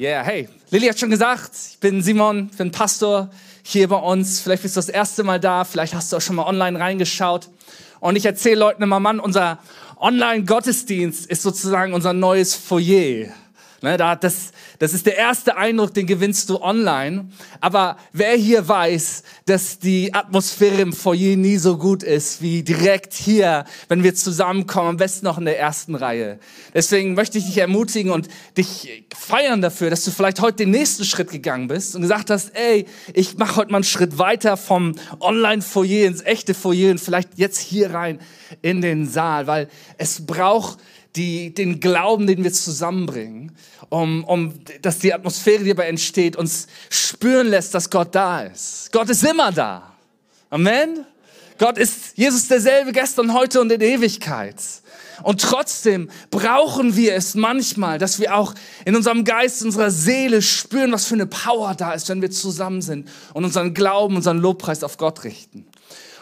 Yeah, hey, Lilly hat schon gesagt, ich bin Simon, bin Pastor hier bei uns. Vielleicht bist du das erste Mal da, vielleicht hast du auch schon mal online reingeschaut. Und ich erzähle Leuten immer, Mann, unser Online-Gottesdienst ist sozusagen unser neues Foyer. Ne, da, das, das ist der erste Eindruck, den gewinnst du online. Aber wer hier weiß, dass die Atmosphäre im Foyer nie so gut ist wie direkt hier, wenn wir zusammenkommen, am besten noch in der ersten Reihe. Deswegen möchte ich dich ermutigen und dich feiern dafür, dass du vielleicht heute den nächsten Schritt gegangen bist und gesagt hast, ey, ich mache heute mal einen Schritt weiter vom Online-Foyer ins echte Foyer und vielleicht jetzt hier rein in den Saal, weil es braucht die, den Glauben, den wir zusammenbringen, um, um, dass die Atmosphäre, die dabei entsteht, uns spüren lässt, dass Gott da ist. Gott ist immer da. Amen. Gott ist Jesus derselbe gestern, heute und in Ewigkeit. Und trotzdem brauchen wir es manchmal, dass wir auch in unserem Geist, unserer Seele spüren, was für eine Power da ist, wenn wir zusammen sind und unseren Glauben, unseren Lobpreis auf Gott richten.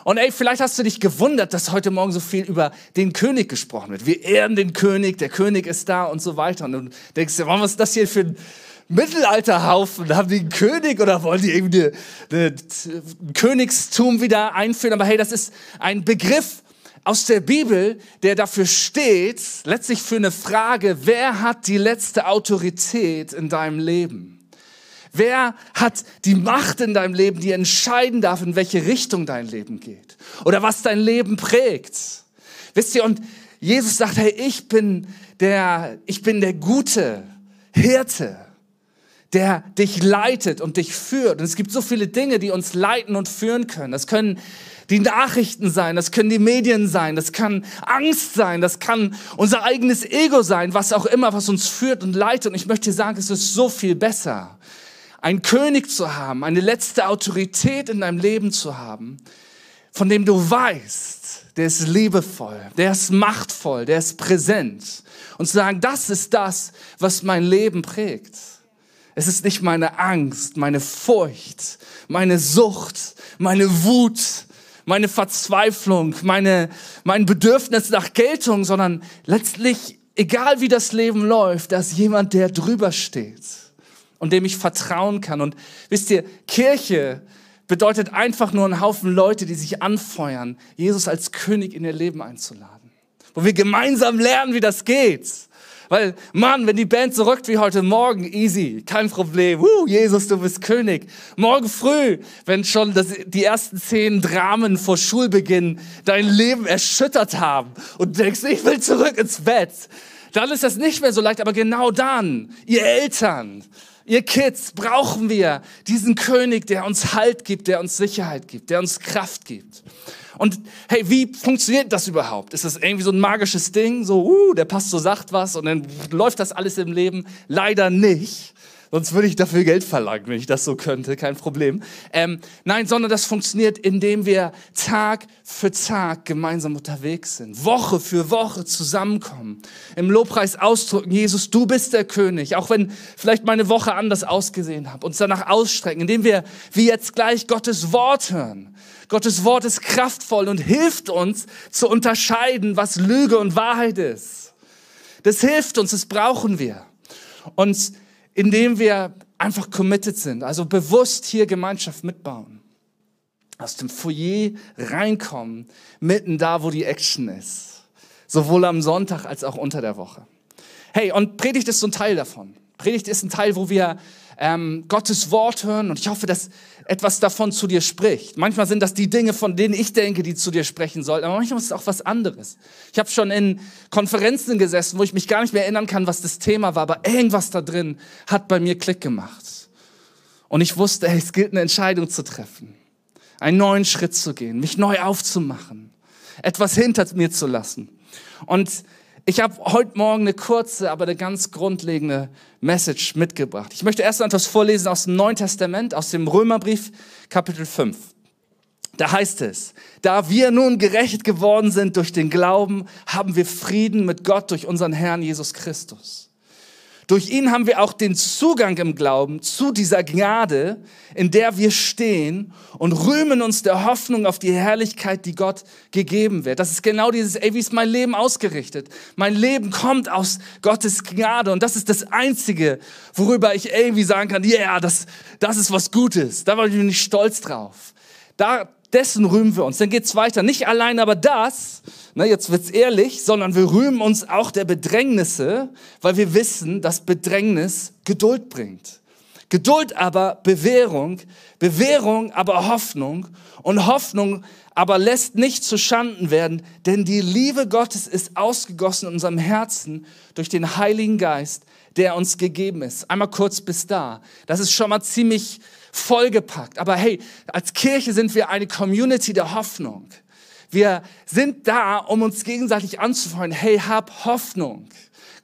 Und ey, vielleicht hast du dich gewundert, dass heute Morgen so viel über den König gesprochen wird. Wir ehren den König, der König ist da und so weiter. Und du denkst dir, warum ist das hier für ein Mittelalterhaufen? Haben die einen König oder wollen die irgendwie ein Königstum wieder einführen? Aber hey, das ist ein Begriff aus der Bibel, der dafür steht, letztlich für eine Frage, wer hat die letzte Autorität in deinem Leben? Wer hat die Macht in deinem Leben, die entscheiden darf, in welche Richtung dein Leben geht? Oder was dein Leben prägt? Wisst ihr, und Jesus sagt, hey, ich bin der, ich bin der gute Hirte, der dich leitet und dich führt. Und es gibt so viele Dinge, die uns leiten und führen können. Das können die Nachrichten sein, das können die Medien sein, das kann Angst sein, das kann unser eigenes Ego sein, was auch immer, was uns führt und leitet. Und ich möchte dir sagen, es ist so viel besser, einen König zu haben, eine letzte Autorität in deinem Leben zu haben, von dem du weißt, der ist liebevoll, der ist machtvoll, der ist präsent. Und zu sagen, das ist das, was mein Leben prägt. Es ist nicht meine Angst, meine Furcht, meine Sucht, meine Wut, meine Verzweiflung, meine, mein Bedürfnis nach Geltung, sondern letztlich, egal wie das Leben läuft, da ist jemand, der drüber steht und dem ich vertrauen kann. Und wisst ihr, Kirche bedeutet einfach nur ein Haufen Leute, die sich anfeuern, Jesus als König in ihr Leben einzuladen. Wo wir gemeinsam lernen, wie das geht. Weil, Mann, wenn die Band so rückt wie heute Morgen, easy, kein Problem. Uh, Jesus, du bist König. Morgen früh, wenn schon das, die ersten zehn Dramen vor Schulbeginn dein Leben erschüttert haben und denkst, ich will zurück ins Bett, dann ist das nicht mehr so leicht. Aber genau dann, ihr Eltern, Ihr Kids, brauchen wir diesen König, der uns Halt gibt, der uns Sicherheit gibt, der uns Kraft gibt. Und hey, wie funktioniert das überhaupt? Ist das irgendwie so ein magisches Ding? So, uh, der Pastor sagt was und dann läuft das alles im Leben? Leider nicht. Sonst würde ich dafür Geld verlangen, wenn ich das so könnte, kein Problem. Ähm, nein, sondern das funktioniert, indem wir Tag für Tag gemeinsam unterwegs sind, Woche für Woche zusammenkommen, im Lobpreis ausdrücken, Jesus, du bist der König, auch wenn vielleicht meine Woche anders ausgesehen hat, uns danach ausstrecken, indem wir wie jetzt gleich Gottes Wort hören. Gottes Wort ist kraftvoll und hilft uns zu unterscheiden, was Lüge und Wahrheit ist. Das hilft uns, das brauchen wir. Und indem wir einfach committed sind, also bewusst hier Gemeinschaft mitbauen. Aus dem Foyer reinkommen, mitten da, wo die Action ist. Sowohl am Sonntag als auch unter der Woche. Hey, und Predigt ist so ein Teil davon. Predigt ist ein Teil, wo wir ähm, Gottes Wort hören und ich hoffe, dass etwas davon zu dir spricht. Manchmal sind das die Dinge, von denen ich denke, die zu dir sprechen sollten, aber manchmal ist es auch was anderes. Ich habe schon in Konferenzen gesessen, wo ich mich gar nicht mehr erinnern kann, was das Thema war, aber irgendwas da drin hat bei mir Klick gemacht. Und ich wusste, hey, es gilt eine Entscheidung zu treffen, einen neuen Schritt zu gehen, mich neu aufzumachen, etwas hinter mir zu lassen. Und ich habe heute Morgen eine kurze, aber eine ganz grundlegende Message mitgebracht. Ich möchte erst etwas vorlesen aus dem Neuen Testament, aus dem Römerbrief, Kapitel 5. Da heißt es, da wir nun gerecht geworden sind durch den Glauben, haben wir Frieden mit Gott durch unseren Herrn Jesus Christus. Durch ihn haben wir auch den Zugang im Glauben zu dieser Gnade, in der wir stehen und rühmen uns der Hoffnung auf die Herrlichkeit, die Gott gegeben wird. Das ist genau dieses, ey, wie ist mein Leben ausgerichtet? Mein Leben kommt aus Gottes Gnade und das ist das Einzige, worüber ich irgendwie sagen kann, ja, yeah, das, das ist was Gutes. Da bin ich stolz drauf. Da, dessen rühmen wir uns. Dann geht's weiter. Nicht allein aber das, ne, jetzt wird's ehrlich, sondern wir rühmen uns auch der Bedrängnisse, weil wir wissen, dass Bedrängnis Geduld bringt. Geduld aber Bewährung, Bewährung aber Hoffnung und Hoffnung aber lässt nicht zu Schanden werden, denn die Liebe Gottes ist ausgegossen in unserem Herzen durch den Heiligen Geist, der uns gegeben ist. Einmal kurz bis da. Das ist schon mal ziemlich vollgepackt. Aber hey, als Kirche sind wir eine Community der Hoffnung. Wir sind da, um uns gegenseitig anzufreuen. Hey, hab Hoffnung.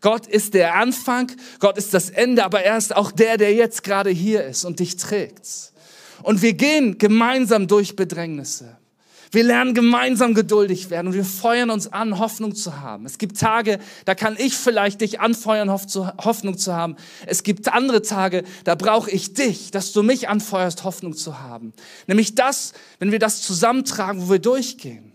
Gott ist der Anfang, Gott ist das Ende, aber er ist auch der, der jetzt gerade hier ist und dich trägt. Und wir gehen gemeinsam durch Bedrängnisse. Wir lernen gemeinsam geduldig werden und wir feuern uns an, Hoffnung zu haben. Es gibt Tage, da kann ich vielleicht dich anfeuern, Hoffnung zu haben. Es gibt andere Tage, da brauche ich dich, dass du mich anfeuerst, Hoffnung zu haben. Nämlich das, wenn wir das zusammentragen, wo wir durchgehen.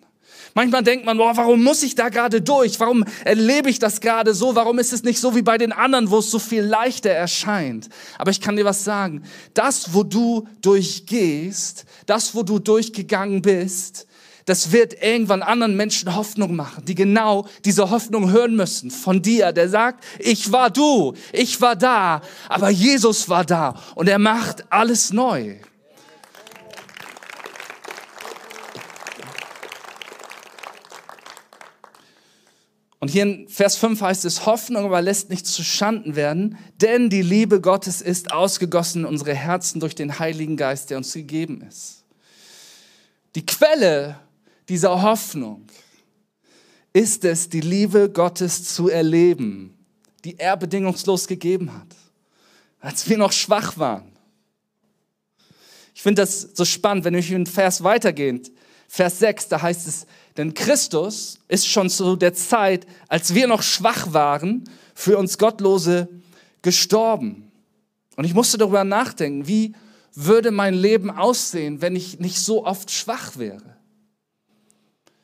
Manchmal denkt man, boah, warum muss ich da gerade durch? Warum erlebe ich das gerade so? Warum ist es nicht so wie bei den anderen, wo es so viel leichter erscheint? Aber ich kann dir was sagen. Das, wo du durchgehst, das, wo du durchgegangen bist, das wird irgendwann anderen Menschen Hoffnung machen, die genau diese Hoffnung hören müssen von dir, der sagt, ich war du, ich war da, aber Jesus war da und er macht alles neu. Und hier in Vers 5 heißt es, Hoffnung aber lässt nicht zu Schanden werden, denn die Liebe Gottes ist ausgegossen in unsere Herzen durch den Heiligen Geist, der uns gegeben ist. Die Quelle dieser Hoffnung ist es, die Liebe Gottes zu erleben, die er bedingungslos gegeben hat, als wir noch schwach waren. Ich finde das so spannend, wenn ich in Vers weitergeht, Vers 6, da heißt es, denn Christus ist schon zu der Zeit, als wir noch schwach waren, für uns Gottlose gestorben. Und ich musste darüber nachdenken, wie würde mein Leben aussehen, wenn ich nicht so oft schwach wäre?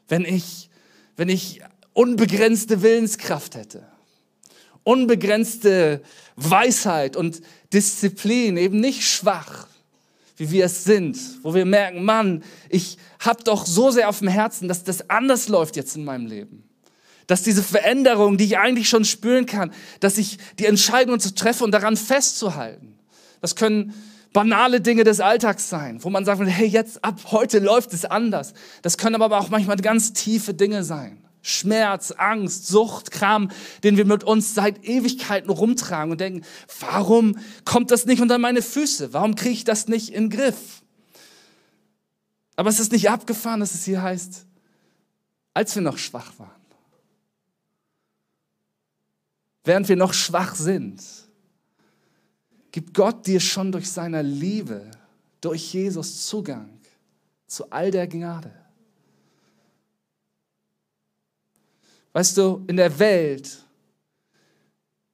Wenn ich, wenn ich unbegrenzte Willenskraft hätte, unbegrenzte Weisheit und Disziplin, eben nicht schwach, wie wir es sind, wo wir merken, Mann, ich habe doch so sehr auf dem Herzen, dass das anders läuft jetzt in meinem Leben. Dass diese Veränderung, die ich eigentlich schon spüren kann, dass ich die Entscheidung zu treffen und daran festzuhalten. Das können banale Dinge des Alltags sein, wo man sagt, hey, jetzt ab heute läuft es anders. Das können aber auch manchmal ganz tiefe Dinge sein. Schmerz, Angst, Sucht, Kram, den wir mit uns seit Ewigkeiten rumtragen und denken, warum kommt das nicht unter meine Füße? Warum kriege ich das nicht in den Griff? Aber es ist nicht abgefahren, dass es hier heißt, als wir noch schwach waren. Während wir noch schwach sind, gibt Gott dir schon durch seine Liebe, durch Jesus Zugang zu all der Gnade. Weißt du, in der Welt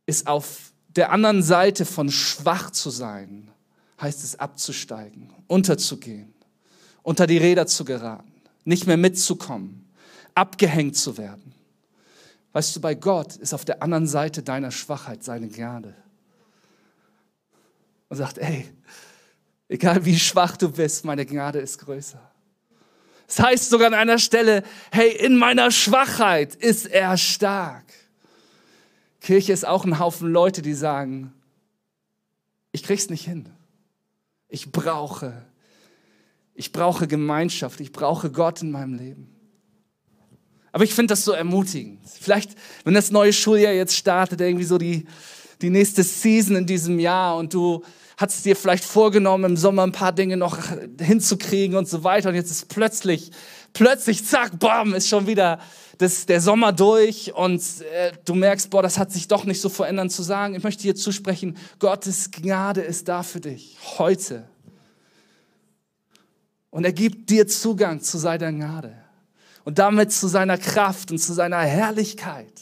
ist auf der anderen Seite von schwach zu sein, heißt es abzusteigen, unterzugehen, unter die Räder zu geraten, nicht mehr mitzukommen, abgehängt zu werden. Weißt du, bei Gott ist auf der anderen Seite deiner Schwachheit seine Gnade und sagt, ey, egal wie schwach du bist, meine Gnade ist größer. Es das heißt sogar an einer Stelle, hey, in meiner Schwachheit ist er stark. Kirche ist auch ein Haufen Leute, die sagen, ich krieg's nicht hin. Ich brauche, ich brauche Gemeinschaft, ich brauche Gott in meinem Leben. Aber ich finde das so ermutigend. Vielleicht, wenn das neue Schuljahr jetzt startet, irgendwie so die, die nächste Season in diesem Jahr und du hast dir vielleicht vorgenommen, im Sommer ein paar Dinge noch hinzukriegen und so weiter. Und jetzt ist plötzlich, plötzlich, zack, bam, ist schon wieder das, der Sommer durch und äh, du merkst, boah, das hat sich doch nicht so verändern zu sagen. Ich möchte dir zusprechen, Gottes Gnade ist da für dich, heute. Und er gibt dir Zugang zu seiner Gnade und damit zu seiner Kraft und zu seiner Herrlichkeit.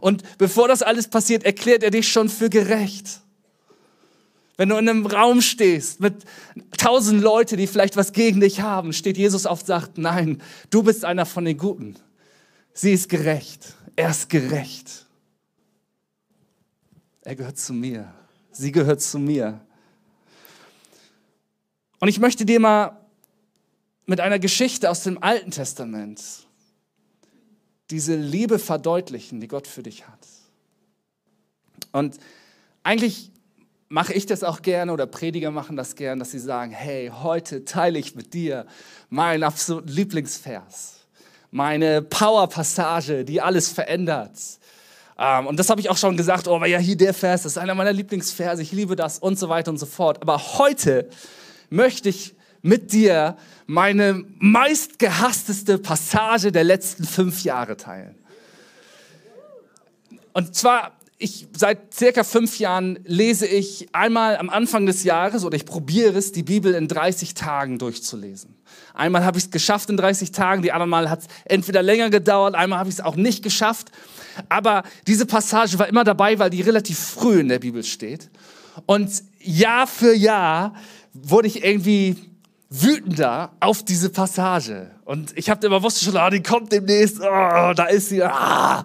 Und bevor das alles passiert, erklärt er dich schon für gerecht. Wenn du in einem Raum stehst mit tausend Leute, die vielleicht was gegen dich haben, steht Jesus auf und sagt, nein, du bist einer von den Guten. Sie ist gerecht. Er ist gerecht. Er gehört zu mir. Sie gehört zu mir. Und ich möchte dir mal mit einer Geschichte aus dem Alten Testament diese Liebe verdeutlichen, die Gott für dich hat. Und eigentlich mache ich das auch gerne oder Prediger machen das gerne, dass sie sagen, hey, heute teile ich mit dir meinen absoluten Lieblingsvers, meine Power-Passage, die alles verändert. Ähm, und das habe ich auch schon gesagt, oh, aber ja, hier der Vers, das ist einer meiner Lieblingsverse, ich liebe das und so weiter und so fort. Aber heute möchte ich mit dir meine meistgehassteste Passage der letzten fünf Jahre teilen. Und zwar ich seit circa fünf Jahren lese ich einmal am Anfang des Jahres oder ich probiere es, die Bibel in 30 Tagen durchzulesen. Einmal habe ich es geschafft in 30 Tagen, die andere Mal hat es entweder länger gedauert, einmal habe ich es auch nicht geschafft. Aber diese Passage war immer dabei, weil die relativ früh in der Bibel steht. Und Jahr für Jahr wurde ich irgendwie wütender auf diese Passage. Und ich habe immer wusste schon, ah, die kommt demnächst, oh, da ist sie. Ah.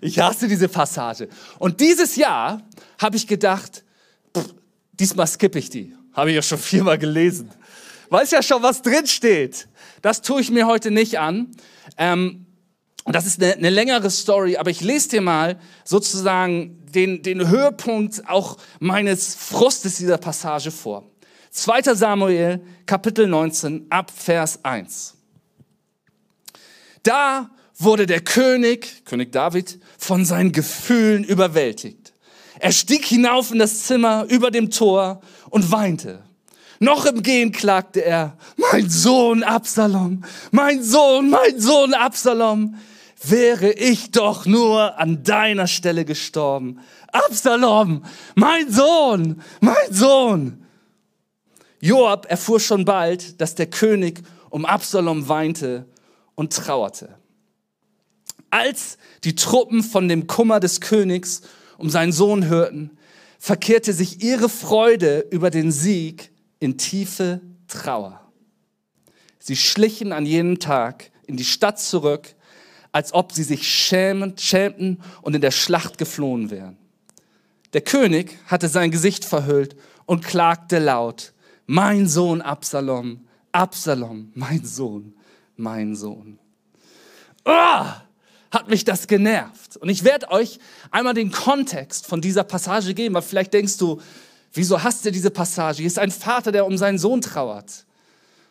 Ich hasse diese Passage. Und dieses Jahr habe ich gedacht, pff, diesmal skippe ich die. Habe ich ja schon viermal gelesen. Weiß ja schon, was drin steht. Das tue ich mir heute nicht an. Ähm, das ist eine, eine, längere Story, aber ich lese dir mal sozusagen den, den Höhepunkt auch meines Frustes dieser Passage vor. 2. Samuel, Kapitel 19, ab Vers 1. Da wurde der König, König David, von seinen Gefühlen überwältigt. Er stieg hinauf in das Zimmer über dem Tor und weinte. Noch im Gehen klagte er, mein Sohn Absalom, mein Sohn, mein Sohn Absalom, wäre ich doch nur an deiner Stelle gestorben. Absalom, mein Sohn, mein Sohn. Joab erfuhr schon bald, dass der König um Absalom weinte und trauerte. Als die Truppen von dem Kummer des Königs um seinen Sohn hörten, verkehrte sich ihre Freude über den Sieg in tiefe Trauer. Sie schlichen an jenem Tag in die Stadt zurück, als ob sie sich schämend, schämten und in der Schlacht geflohen wären. Der König hatte sein Gesicht verhüllt und klagte laut, mein Sohn Absalom, Absalom, mein Sohn, mein Sohn. Oh! Hat mich das genervt. Und ich werde euch einmal den Kontext von dieser Passage geben, weil vielleicht denkst du, wieso hasst ihr diese Passage? Hier ist ein Vater, der um seinen Sohn trauert.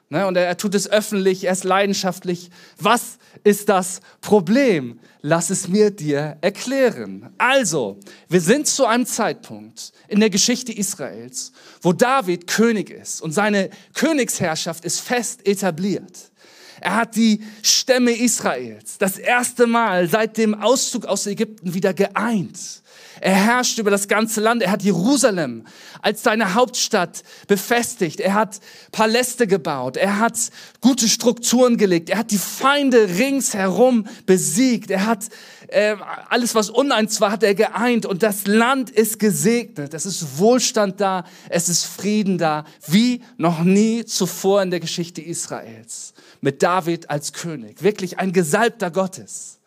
Ne, und er, er tut es öffentlich, er ist leidenschaftlich. Was ist das Problem? Lass es mir dir erklären. Also, wir sind zu einem Zeitpunkt in der Geschichte Israels, wo David König ist und seine Königsherrschaft ist fest etabliert. Er hat die Stämme Israels das erste Mal seit dem Auszug aus Ägypten wieder geeint. Er herrscht über das ganze Land. Er hat Jerusalem als seine Hauptstadt befestigt. Er hat Paläste gebaut. Er hat gute Strukturen gelegt. Er hat die Feinde ringsherum besiegt. Er hat äh, alles, was uneins war, hat er geeint. Und das Land ist gesegnet. Es ist Wohlstand da. Es ist Frieden da. Wie noch nie zuvor in der Geschichte Israels mit David als König. Wirklich ein Gesalbter Gottes.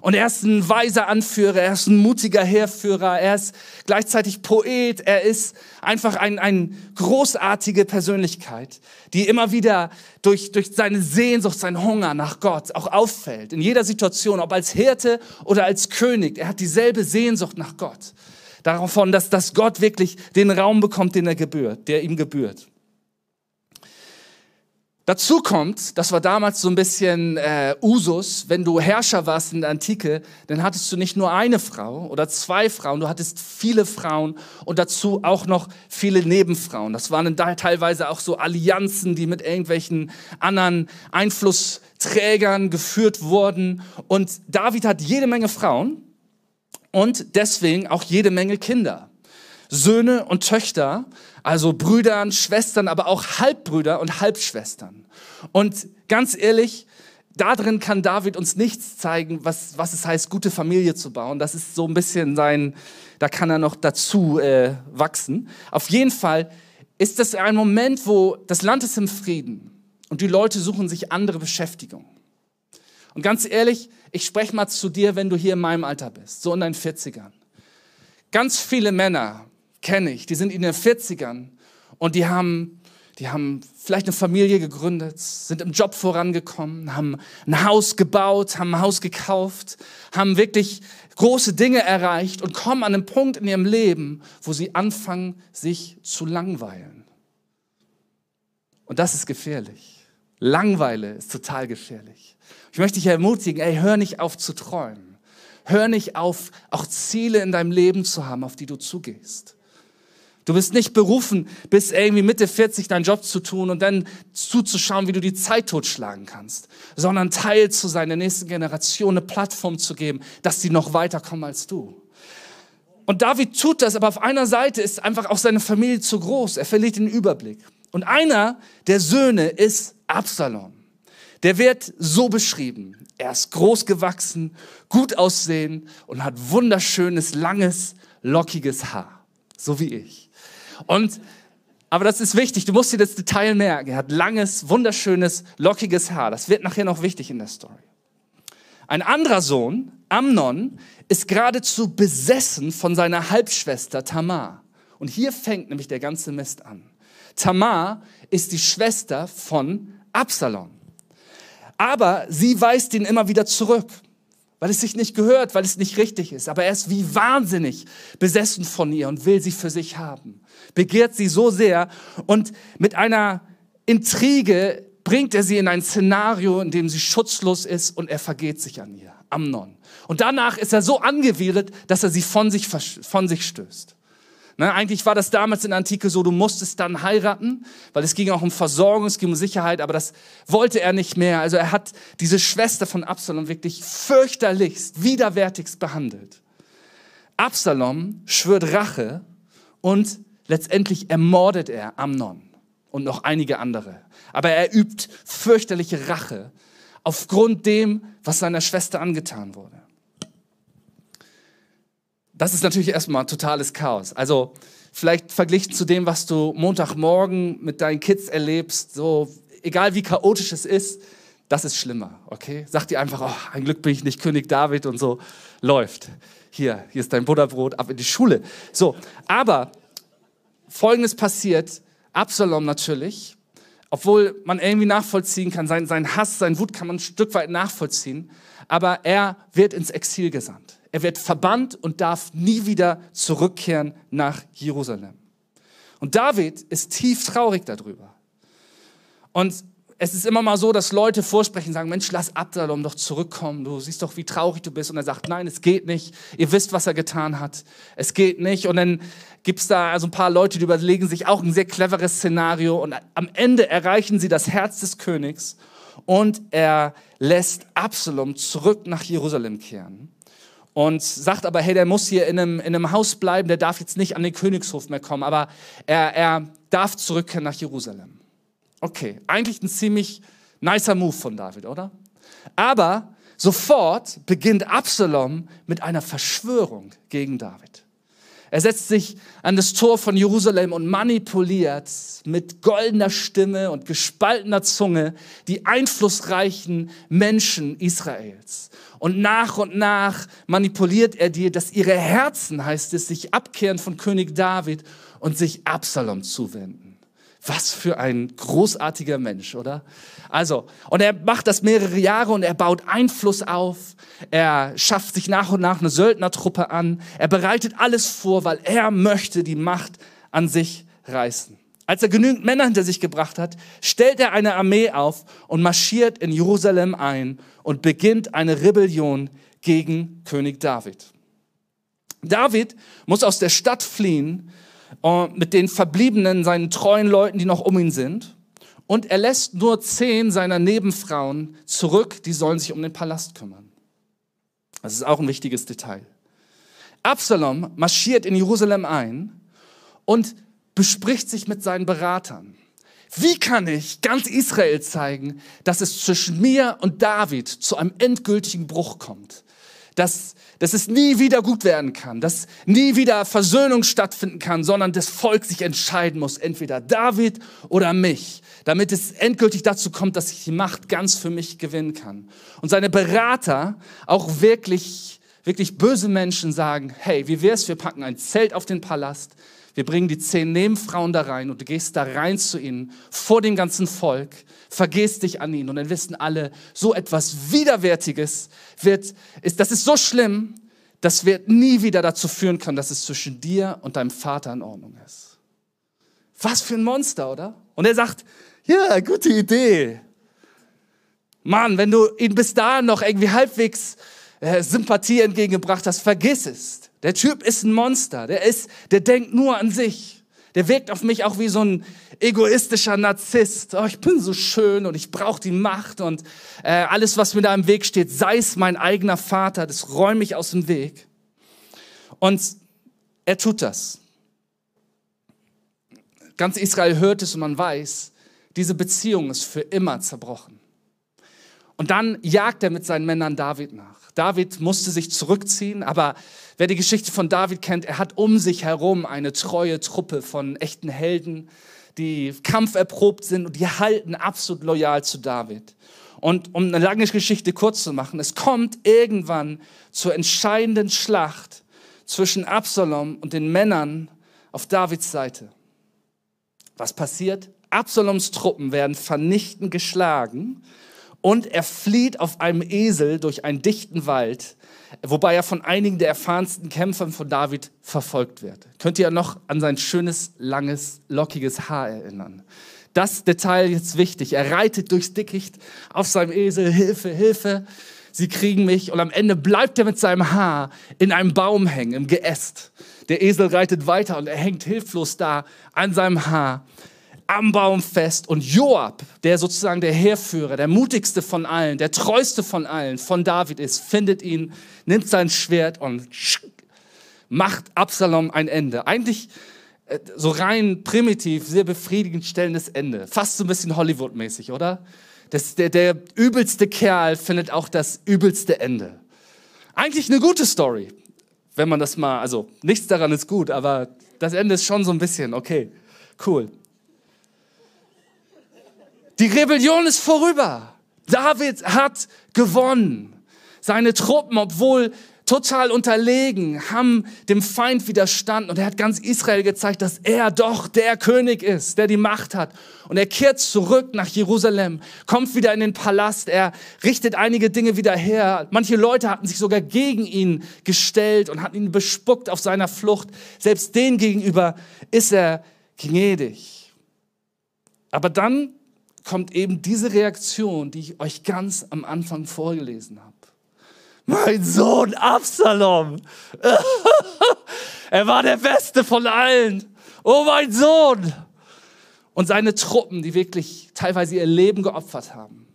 Und er ist ein weiser Anführer, er ist ein mutiger Heerführer, er ist gleichzeitig Poet, er ist einfach ein, eine großartige Persönlichkeit, die immer wieder durch, durch seine Sehnsucht, seinen Hunger nach Gott auch auffällt. In jeder Situation, ob als Hirte oder als König, er hat dieselbe Sehnsucht nach Gott. Davon, dass, dass Gott wirklich den Raum bekommt, den er gebührt, der ihm gebührt. Dazu kommt, das war damals so ein bisschen äh, Usus, wenn du Herrscher warst in der Antike, dann hattest du nicht nur eine Frau oder zwei Frauen, du hattest viele Frauen und dazu auch noch viele Nebenfrauen. Das waren da teilweise auch so Allianzen, die mit irgendwelchen anderen Einflussträgern geführt wurden. Und David hat jede Menge Frauen und deswegen auch jede Menge Kinder. Söhne und Töchter, also Brüdern, Schwestern, aber auch Halbbrüder und Halbschwestern. Und ganz ehrlich, darin kann David uns nichts zeigen, was, was es heißt, gute Familie zu bauen. Das ist so ein bisschen sein, da kann er noch dazu äh, wachsen. Auf jeden Fall ist das ein Moment, wo das Land ist im Frieden und die Leute suchen sich andere Beschäftigung. Und ganz ehrlich, ich spreche mal zu dir, wenn du hier in meinem Alter bist, so in deinen 40ern. Ganz viele Männer kenne ich, die sind in den 40ern und die haben, die haben vielleicht eine Familie gegründet, sind im Job vorangekommen, haben ein Haus gebaut, haben ein Haus gekauft, haben wirklich große Dinge erreicht und kommen an einen Punkt in ihrem Leben, wo sie anfangen, sich zu langweilen. Und das ist gefährlich. Langweile ist total gefährlich. Ich möchte dich ermutigen, ey, hör nicht auf zu träumen. Hör nicht auf, auch Ziele in deinem Leben zu haben, auf die du zugehst. Du bist nicht berufen, bis irgendwie Mitte 40 deinen Job zu tun und dann zuzuschauen, wie du die Zeit totschlagen kannst, sondern Teil zu sein, der nächsten Generation eine Plattform zu geben, dass sie noch weiterkommen als du. Und David tut das, aber auf einer Seite ist einfach auch seine Familie zu groß. Er verliert den Überblick. Und einer der Söhne ist Absalom. Der wird so beschrieben. Er ist groß gewachsen, gut aussehen und hat wunderschönes, langes, lockiges Haar. So wie ich. Und, aber das ist wichtig. Du musst dir das Detail merken. Er hat langes, wunderschönes, lockiges Haar. Das wird nachher noch wichtig in der Story. Ein anderer Sohn, Amnon, ist geradezu besessen von seiner Halbschwester Tamar. Und hier fängt nämlich der ganze Mist an. Tamar ist die Schwester von Absalom. Aber sie weist ihn immer wieder zurück, weil es sich nicht gehört, weil es nicht richtig ist. Aber er ist wie wahnsinnig besessen von ihr und will sie für sich haben. Begehrt sie so sehr und mit einer Intrige bringt er sie in ein Szenario, in dem sie schutzlos ist und er vergeht sich an ihr, Amnon. Und danach ist er so angewidert, dass er sie von sich, von sich stößt. Ne, eigentlich war das damals in der Antike so, du musstest dann heiraten, weil es ging auch um Versorgung, es ging um Sicherheit, aber das wollte er nicht mehr. Also er hat diese Schwester von Absalom wirklich fürchterlichst, widerwärtigst behandelt. Absalom schwört Rache und letztendlich ermordet er Amnon und noch einige andere. Aber er übt fürchterliche Rache aufgrund dem, was seiner Schwester angetan wurde das ist natürlich erstmal totales Chaos. Also vielleicht verglichen zu dem, was du Montagmorgen mit deinen Kids erlebst, so egal wie chaotisch es ist, das ist schlimmer, okay? Sag dir einfach, oh, ein Glück bin ich nicht König David und so läuft. Hier, hier ist dein Butterbrot, ab in die Schule. So, aber Folgendes passiert, Absalom natürlich, obwohl man irgendwie nachvollziehen kann, sein, sein Hass, sein Wut kann man ein Stück weit nachvollziehen, aber er wird ins Exil gesandt. Er wird verbannt und darf nie wieder zurückkehren nach Jerusalem. Und David ist tief traurig darüber. Und es ist immer mal so, dass Leute vorsprechen, sagen, Mensch, lass Absalom doch zurückkommen. Du siehst doch, wie traurig du bist. Und er sagt, nein, es geht nicht. Ihr wisst, was er getan hat. Es geht nicht. Und dann gibt es da also ein paar Leute, die überlegen sich auch ein sehr cleveres Szenario. Und am Ende erreichen sie das Herz des Königs. Und er lässt Absalom zurück nach Jerusalem kehren und sagt aber, hey, der muss hier in einem, in einem Haus bleiben, der darf jetzt nicht an den Königshof mehr kommen, aber er, er darf zurückkehren nach Jerusalem. Okay, eigentlich ein ziemlich nicer Move von David, oder? Aber sofort beginnt Absalom mit einer Verschwörung gegen David. Er setzt sich an das Tor von Jerusalem und manipuliert mit goldener Stimme und gespaltener Zunge die einflussreichen Menschen Israels. Und nach und nach manipuliert er dir, dass ihre Herzen, heißt es, sich abkehren von König David und sich Absalom zuwenden. Was für ein großartiger Mensch, oder? Also, und er macht das mehrere Jahre und er baut Einfluss auf. Er schafft sich nach und nach eine Söldnertruppe an. Er bereitet alles vor, weil er möchte die Macht an sich reißen. Als er genügend Männer hinter sich gebracht hat, stellt er eine Armee auf und marschiert in Jerusalem ein und beginnt eine Rebellion gegen König David. David muss aus der Stadt fliehen äh, mit den verbliebenen, seinen treuen Leuten, die noch um ihn sind. Und er lässt nur zehn seiner Nebenfrauen zurück, die sollen sich um den Palast kümmern. Das ist auch ein wichtiges Detail. Absalom marschiert in Jerusalem ein und bespricht sich mit seinen Beratern. wie kann ich ganz Israel zeigen, dass es zwischen mir und David zu einem endgültigen Bruch kommt? Dass, dass es nie wieder gut werden kann, dass nie wieder Versöhnung stattfinden kann, sondern das Volk sich entscheiden muss, entweder David oder mich, damit es endgültig dazu kommt, dass ich die Macht ganz für mich gewinnen kann. Und seine Berater, auch wirklich, wirklich böse Menschen sagen, hey, wie wär's, wir packen ein Zelt auf den Palast, wir bringen die zehn Nebenfrauen da rein und du gehst da rein zu ihnen, vor dem ganzen Volk, vergehst dich an ihnen und dann wissen alle, so etwas Widerwärtiges wird, ist, das ist so schlimm, das wird nie wieder dazu führen können, dass es zwischen dir und deinem Vater in Ordnung ist. Was für ein Monster, oder? Und er sagt, ja, gute Idee. Mann, wenn du ihn bis dahin noch irgendwie halbwegs äh, Sympathie entgegengebracht hast, vergiss es. Der Typ ist ein Monster. Der ist, der denkt nur an sich. Der wirkt auf mich auch wie so ein egoistischer Narzisst. Oh, ich bin so schön und ich brauche die Macht und äh, alles, was mir da im Weg steht, sei es mein eigener Vater, das räume ich aus dem Weg. Und er tut das. Ganz Israel hört es und man weiß, diese Beziehung ist für immer zerbrochen. Und dann jagt er mit seinen Männern David nach. David musste sich zurückziehen, aber wer die Geschichte von David kennt, er hat um sich herum eine treue Truppe von echten Helden, die kampferprobt sind und die halten absolut loyal zu David. Und um eine lange Geschichte kurz zu machen, es kommt irgendwann zur entscheidenden Schlacht zwischen Absalom und den Männern auf Davids Seite. Was passiert? Absaloms Truppen werden vernichtend geschlagen und er flieht auf einem Esel durch einen dichten Wald, wobei er von einigen der erfahrensten Kämpfern von David verfolgt wird. Könnt ihr noch an sein schönes, langes, lockiges Haar erinnern? Das Detail ist wichtig. Er reitet durchs Dickicht auf seinem Esel, Hilfe, Hilfe, sie kriegen mich. Und am Ende bleibt er mit seinem Haar in einem Baum hängen, im Geäst. Der Esel reitet weiter und er hängt hilflos da an seinem Haar am Baum fest und Joab, der sozusagen der Heerführer, der mutigste von allen, der treueste von allen, von David ist, findet ihn, nimmt sein Schwert und macht Absalom ein Ende. Eigentlich äh, so rein primitiv, sehr befriedigend stellendes Ende. Fast so ein bisschen Hollywood-mäßig, oder? Das, der, der übelste Kerl findet auch das übelste Ende. Eigentlich eine gute Story, wenn man das mal, also nichts daran ist gut, aber das Ende ist schon so ein bisschen, okay, cool. Die Rebellion ist vorüber. David hat gewonnen. Seine Truppen, obwohl total unterlegen, haben dem Feind widerstanden und er hat ganz Israel gezeigt, dass er doch der König ist, der die Macht hat. Und er kehrt zurück nach Jerusalem, kommt wieder in den Palast, er richtet einige Dinge wieder her. Manche Leute hatten sich sogar gegen ihn gestellt und hatten ihn bespuckt auf seiner Flucht. Selbst denen gegenüber ist er gnädig. Aber dann kommt eben diese Reaktion, die ich euch ganz am Anfang vorgelesen habe. Mein Sohn Absalom. er war der Beste von allen. Oh mein Sohn. Und seine Truppen, die wirklich teilweise ihr Leben geopfert haben,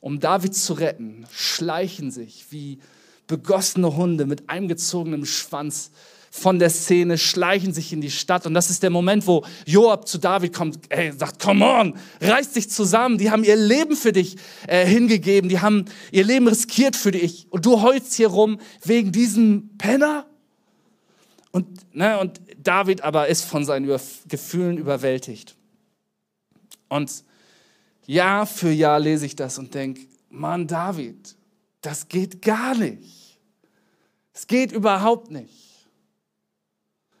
um David zu retten, schleichen sich wie begossene Hunde mit eingezogenem Schwanz von der Szene, schleichen sich in die Stadt. Und das ist der Moment, wo Joab zu David kommt, ey, sagt, come on, reiß dich zusammen. Die haben ihr Leben für dich äh, hingegeben. Die haben ihr Leben riskiert für dich. Und du heulst hier rum wegen diesem Penner? Und, ne, und David aber ist von seinen Über Gefühlen überwältigt. Und Jahr für Jahr lese ich das und denke, Mann, David, das geht gar nicht. Es geht überhaupt nicht.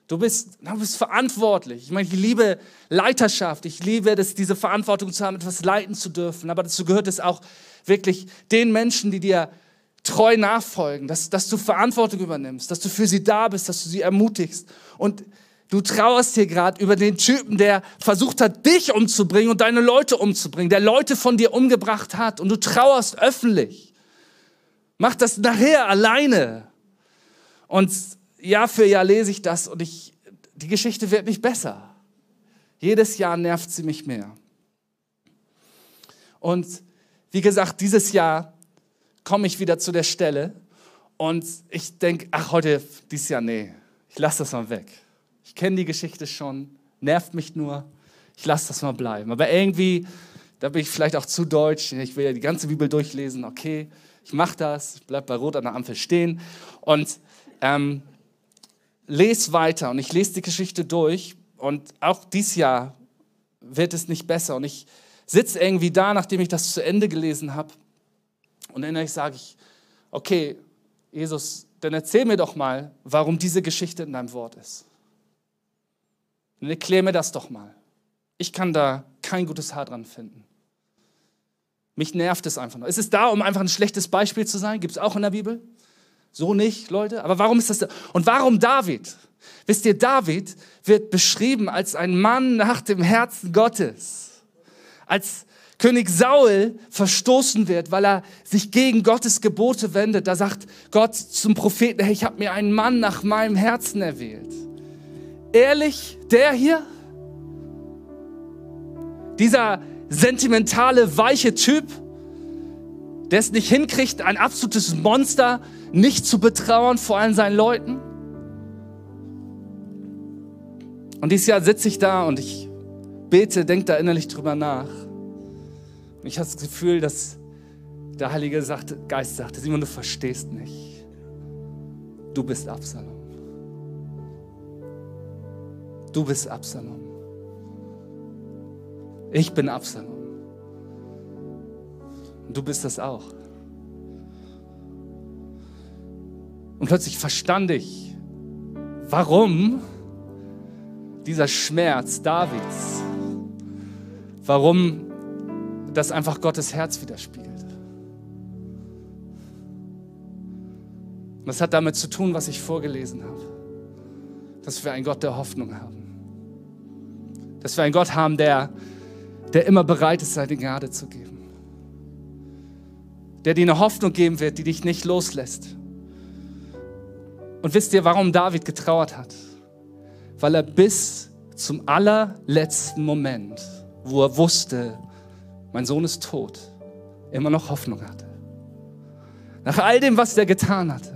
Du bist, du bist verantwortlich. Ich meine, ich liebe Leiterschaft. Ich liebe es, diese Verantwortung zu haben, etwas leiten zu dürfen. Aber dazu gehört es auch wirklich den Menschen, die dir treu nachfolgen, dass, dass du Verantwortung übernimmst, dass du für sie da bist, dass du sie ermutigst. Und du trauerst hier gerade über den Typen, der versucht hat, dich umzubringen und deine Leute umzubringen, der Leute von dir umgebracht hat. Und du trauerst öffentlich. Mach das nachher alleine. Und Jahr für Jahr lese ich das und ich, die Geschichte wird nicht besser. Jedes Jahr nervt sie mich mehr. Und wie gesagt, dieses Jahr komme ich wieder zu der Stelle und ich denke, ach, heute, dieses Jahr, nee, ich lasse das mal weg. Ich kenne die Geschichte schon, nervt mich nur. ich lasse das mal bleiben. Aber irgendwie, da bin ich vielleicht auch zu deutsch. Ich will ja die ganze Bibel durchlesen. Okay, ich mache das, bleib bei Rot an der Ampel stehen und ähm, lese weiter. Und ich lese die Geschichte durch. Und auch dieses Jahr wird es nicht besser. Und ich sitze irgendwie da, nachdem ich das zu Ende gelesen habe. Und innerlich sage ich, okay, Jesus, dann erzähl mir doch mal, warum diese Geschichte in deinem Wort ist. Dann erklär mir das doch mal. Ich kann da kein gutes Haar dran finden. Mich nervt es einfach nur. Ist es da, um einfach ein schlechtes Beispiel zu sein? Gibt es auch in der Bibel? So nicht, Leute. Aber warum ist das da? Und warum David? Wisst ihr, David wird beschrieben als ein Mann nach dem Herzen Gottes. Als König Saul verstoßen wird, weil er sich gegen Gottes Gebote wendet. Da sagt Gott zum Propheten, hey, ich habe mir einen Mann nach meinem Herzen erwählt. Ehrlich, der hier? Dieser sentimentale, weiche Typ, der es nicht hinkriegt, ein absolutes Monster nicht zu betrauern vor allen seinen Leuten? Und dieses Jahr sitze ich da und ich bete, denke da innerlich drüber nach. Und ich habe das Gefühl, dass der Heilige sagte, Geist sagte, Simon, du verstehst nicht. Du bist Absalom. Du bist Absalom. Ich bin Absalom. Und du bist das auch. Und plötzlich verstand ich, warum dieser Schmerz Davids, warum das einfach Gottes Herz widerspiegelt. Und das hat damit zu tun, was ich vorgelesen habe. Dass wir einen Gott der Hoffnung haben. Dass wir einen Gott haben, der, der immer bereit ist, seine Gnade zu geben. Der dir eine Hoffnung geben wird, die dich nicht loslässt. Und wisst ihr, warum David getrauert hat? weil er bis zum allerletzten Moment, wo er wusste, mein Sohn ist tot, immer noch Hoffnung hatte. Nach all dem, was er getan hatte,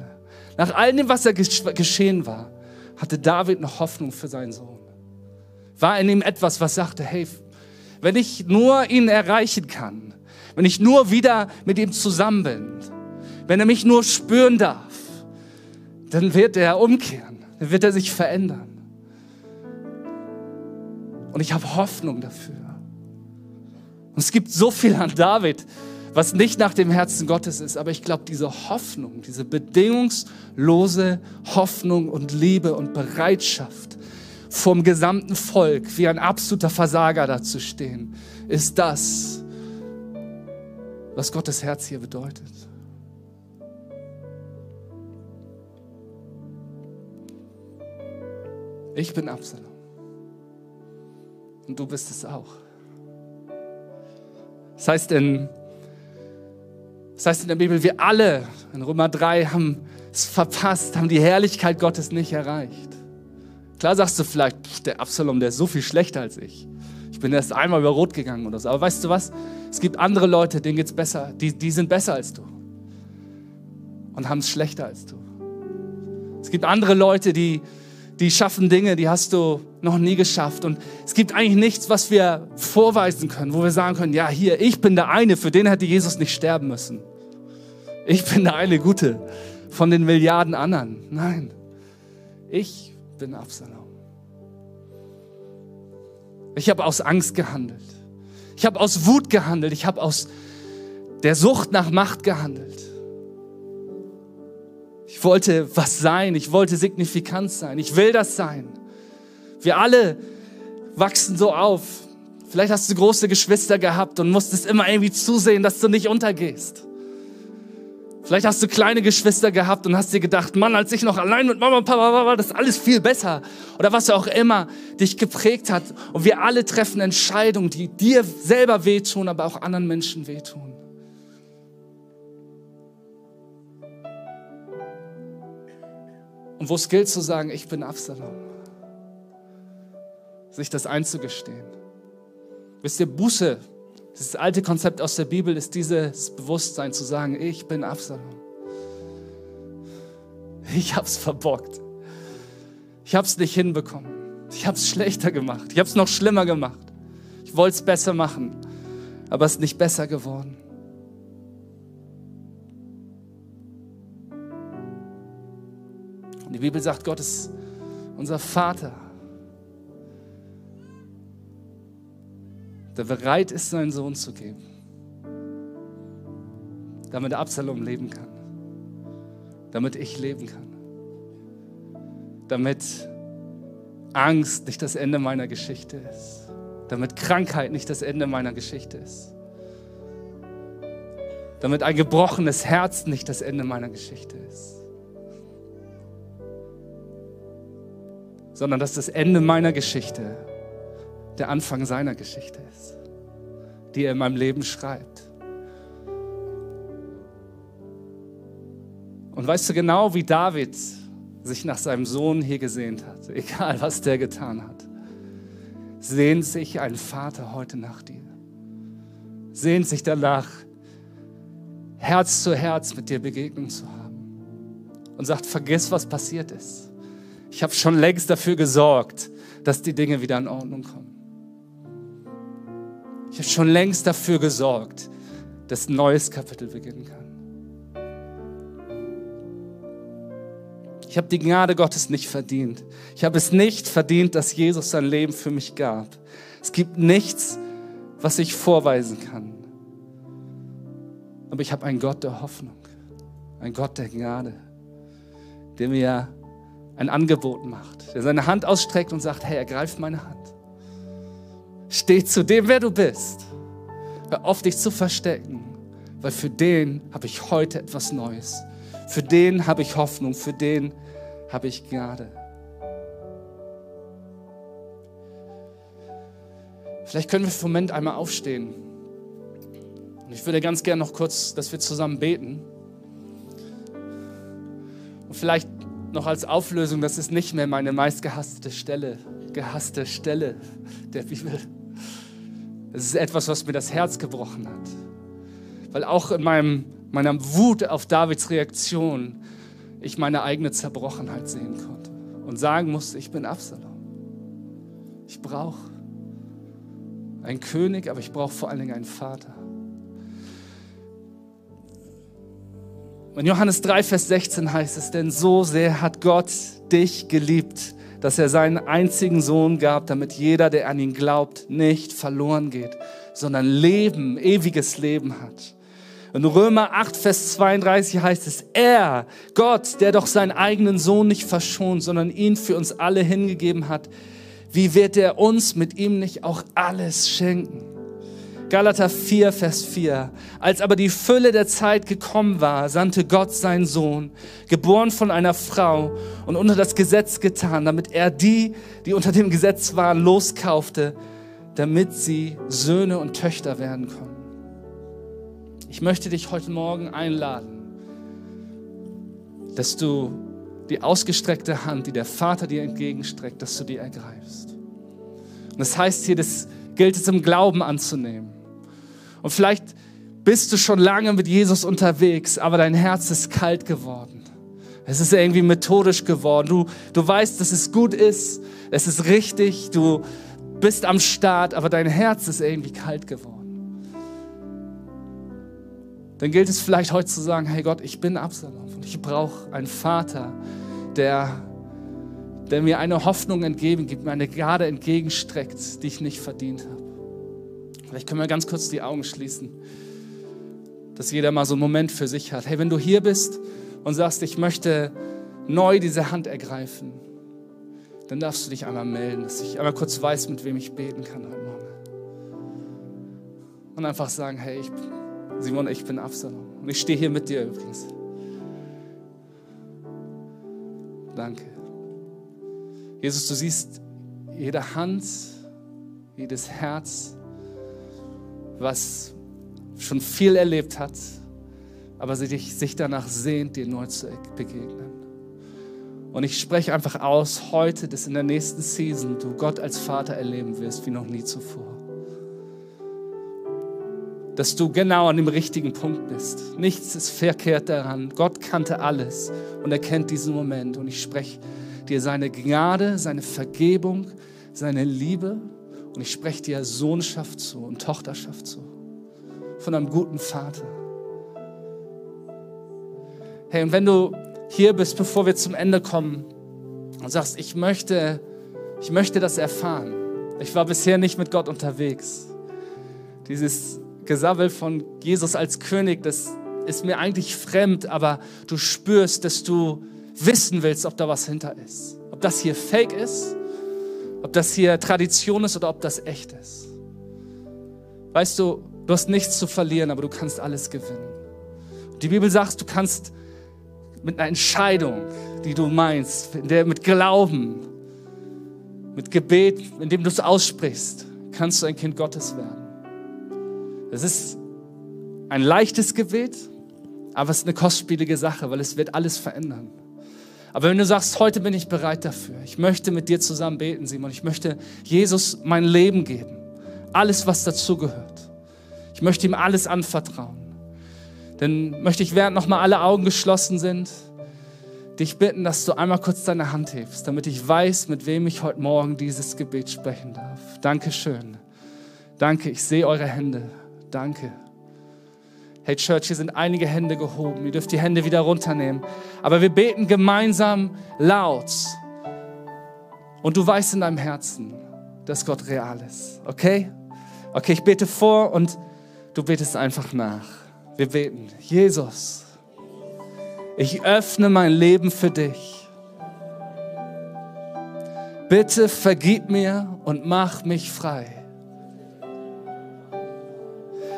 nach all dem, was er geschehen war, hatte David noch Hoffnung für seinen Sohn. War in ihm etwas, was sagte, hey, wenn ich nur ihn erreichen kann, wenn ich nur wieder mit ihm zusammen bin, wenn er mich nur spüren darf, dann wird er umkehren, dann wird er sich verändern. Und ich habe Hoffnung dafür. Und es gibt so viel an David, was nicht nach dem Herzen Gottes ist. Aber ich glaube, diese Hoffnung, diese bedingungslose Hoffnung und Liebe und Bereitschaft vom gesamten Volk, wie ein absoluter Versager dazu stehen, ist das, was Gottes Herz hier bedeutet. Ich bin Absalom. Und du bist es auch. Das heißt in, das heißt in der Bibel, wir alle in Römer 3 haben es verpasst, haben die Herrlichkeit Gottes nicht erreicht. Klar sagst du vielleicht, pff, der Absalom, der ist so viel schlechter als ich. Ich bin erst einmal über Rot gegangen oder so. Aber weißt du was? Es gibt andere Leute, denen geht es besser. Die, die sind besser als du. Und haben es schlechter als du. Es gibt andere Leute, die, die schaffen Dinge, die hast du noch nie geschafft. Und es gibt eigentlich nichts, was wir vorweisen können, wo wir sagen können, ja, hier, ich bin der eine, für den hätte Jesus nicht sterben müssen. Ich bin der eine Gute von den Milliarden anderen. Nein, ich bin Absalom. Ich habe aus Angst gehandelt. Ich habe aus Wut gehandelt. Ich habe aus der Sucht nach Macht gehandelt. Ich wollte was sein, ich wollte signifikant sein, ich will das sein. Wir alle wachsen so auf. Vielleicht hast du große Geschwister gehabt und musstest immer irgendwie zusehen, dass du nicht untergehst. Vielleicht hast du kleine Geschwister gehabt und hast dir gedacht, Mann, als ich noch allein mit Mama und Papa war, war das alles viel besser. Oder was auch immer dich geprägt hat. Und wir alle treffen Entscheidungen, die dir selber wehtun, aber auch anderen Menschen wehtun. Und wo es gilt zu sagen, ich bin Absalom. Sich das einzugestehen. Wisst ihr, Buße, das alte Konzept aus der Bibel ist dieses Bewusstsein zu sagen, ich bin Absalom. Ich hab's verbockt. Ich hab's nicht hinbekommen. Ich hab's schlechter gemacht. Ich hab's noch schlimmer gemacht. wollte es besser machen, aber es ist nicht besser geworden. Die Bibel sagt, Gott ist unser Vater, der bereit ist, seinen Sohn zu geben, damit Absalom leben kann, damit ich leben kann, damit Angst nicht das Ende meiner Geschichte ist, damit Krankheit nicht das Ende meiner Geschichte ist, damit ein gebrochenes Herz nicht das Ende meiner Geschichte ist. Sondern dass das Ende meiner Geschichte der Anfang seiner Geschichte ist, die er in meinem Leben schreibt. Und weißt du genau, wie David sich nach seinem Sohn hier gesehnt hat, egal was der getan hat, sehnt sich ein Vater heute nach dir. Sehnt sich danach, Herz zu Herz mit dir Begegnung zu haben. Und sagt, vergiss, was passiert ist. Ich habe schon längst dafür gesorgt, dass die Dinge wieder in Ordnung kommen. Ich habe schon längst dafür gesorgt, dass ein neues Kapitel beginnen kann. Ich habe die Gnade Gottes nicht verdient. Ich habe es nicht verdient, dass Jesus sein Leben für mich gab. Es gibt nichts, was ich vorweisen kann. Aber ich habe einen Gott der Hoffnung, einen Gott der Gnade, der mir ein Angebot macht, der seine Hand ausstreckt und sagt, hey, ergreif meine Hand. Steh zu dem, wer du bist. Hör auf, dich zu verstecken, weil für den habe ich heute etwas Neues. Für den habe ich Hoffnung, für den habe ich Gnade. Vielleicht können wir für einen Moment einmal aufstehen. Und ich würde ganz gerne noch kurz, dass wir zusammen beten. Und vielleicht noch als Auflösung, das ist nicht mehr meine meistgehasste Stelle, gehasste Stelle der Bibel. Es ist etwas, was mir das Herz gebrochen hat. Weil auch in meinem, meiner Wut auf Davids Reaktion ich meine eigene Zerbrochenheit sehen konnte und sagen musste, ich bin Absalom. Ich brauche einen König, aber ich brauche vor allen Dingen einen Vater. Und Johannes 3, Vers 16 heißt es, denn so sehr hat Gott dich geliebt, dass er seinen einzigen Sohn gab, damit jeder, der an ihn glaubt, nicht verloren geht, sondern Leben, ewiges Leben hat. In Römer 8, Vers 32 heißt es, er, Gott, der doch seinen eigenen Sohn nicht verschont, sondern ihn für uns alle hingegeben hat, wie wird er uns mit ihm nicht auch alles schenken? Galater 4, Vers 4. Als aber die Fülle der Zeit gekommen war, sandte Gott seinen Sohn, geboren von einer Frau und unter das Gesetz getan, damit er die, die unter dem Gesetz waren, loskaufte, damit sie Söhne und Töchter werden konnten. Ich möchte dich heute Morgen einladen, dass du die ausgestreckte Hand, die der Vater dir entgegenstreckt, dass du die ergreifst. Und das heißt hier, das gilt es im Glauben anzunehmen. Und vielleicht bist du schon lange mit Jesus unterwegs, aber dein Herz ist kalt geworden. Es ist irgendwie methodisch geworden. Du, du weißt, dass es gut ist, es ist richtig, du bist am Start, aber dein Herz ist irgendwie kalt geworden. Dann gilt es vielleicht heute zu sagen, hey Gott, ich bin Absalom und ich brauche einen Vater, der, der mir eine Hoffnung entgegengibt, mir eine Garde entgegenstreckt, die ich nicht verdient habe. Vielleicht können wir ganz kurz die Augen schließen, dass jeder mal so einen Moment für sich hat. Hey, wenn du hier bist und sagst, ich möchte neu diese Hand ergreifen, dann darfst du dich einmal melden, dass ich einmal kurz weiß, mit wem ich beten kann heute Morgen. Und einfach sagen, hey, ich, Simon, ich bin Absalom. Und ich stehe hier mit dir übrigens. Danke. Jesus, du siehst jede Hand, jedes Herz, was schon viel erlebt hat, aber sich, danach sehnt, dir neu zu begegnen. Und ich spreche einfach aus heute, dass in der nächsten Season du Gott als Vater erleben wirst, wie noch nie zuvor. Dass du genau an dem richtigen Punkt bist. Nichts ist verkehrt daran. Gott kannte alles und er kennt diesen Moment. Und ich spreche dir seine Gnade, seine Vergebung, seine Liebe Und ich spreche dir Sohnschaft zu und Tochterschaft zu. Von einem guten Vater. Hey, und wenn du hier bist, bevor wir zum Ende kommen und sagst, ich möchte, ich möchte das erfahren. Ich war bisher nicht mit Gott unterwegs. Dieses Gesabbel von Jesus als König, das ist mir eigentlich fremd, aber du spürst, dass du wissen willst, ob da was hinter ist. Ob das hier fake ist, ob das hier Tradition ist oder ob das echt ist. Weißt du, du hast nichts zu verlieren, aber du kannst alles gewinnen. Die Bibel sagt, du kannst mit einer Entscheidung, die du meinst, mit Glauben, mit Gebet, indem du es aussprichst, kannst du ein Kind Gottes werden. Es ist ein leichtes Gebet, aber es ist eine kostspielige Sache, weil es wird alles verändern. Aber wenn du sagst, heute bin ich bereit dafür, ich möchte mit dir zusammen beten, Simon, ich möchte Jesus mein Leben geben, alles, was dazugehört. Ich möchte ihm alles anvertrauen. Dann möchte ich, während nochmal alle Augen geschlossen sind, dich bitten, dass du einmal kurz deine Hand hebst, damit ich weiß, mit wem ich heute Morgen dieses Gebet sprechen darf. Dankeschön. Danke, ich sehe eure Hände. Danke. Hey Church, hier sind einige Hände gehoben. Ihr dürft die Hände wieder runternehmen. Aber wir beten gemeinsam laut. Und du weißt in deinem Herzen, dass Gott real ist. Okay? Okay, ich bete vor und du betest einfach nach. Wir beten. Jesus, ich öffne mein Leben für dich. Bitte vergib mir und mach mich frei.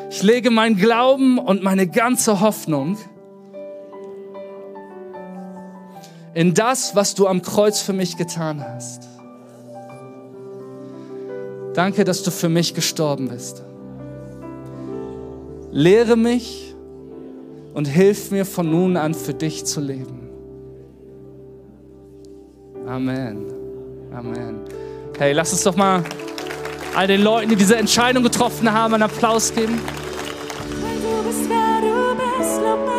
Ich lege meinen Glauben und meine ganze Hoffnung in das, was du am Kreuz für mich getan hast. Danke, dass du für mich gestorben bist. Lehre mich und hilf mir von nun an für dich zu leben. Amen. Amen. Hey, lass uns doch mal all den Leuten, die diese Entscheidung getroffen haben, einen Applaus geben. Weil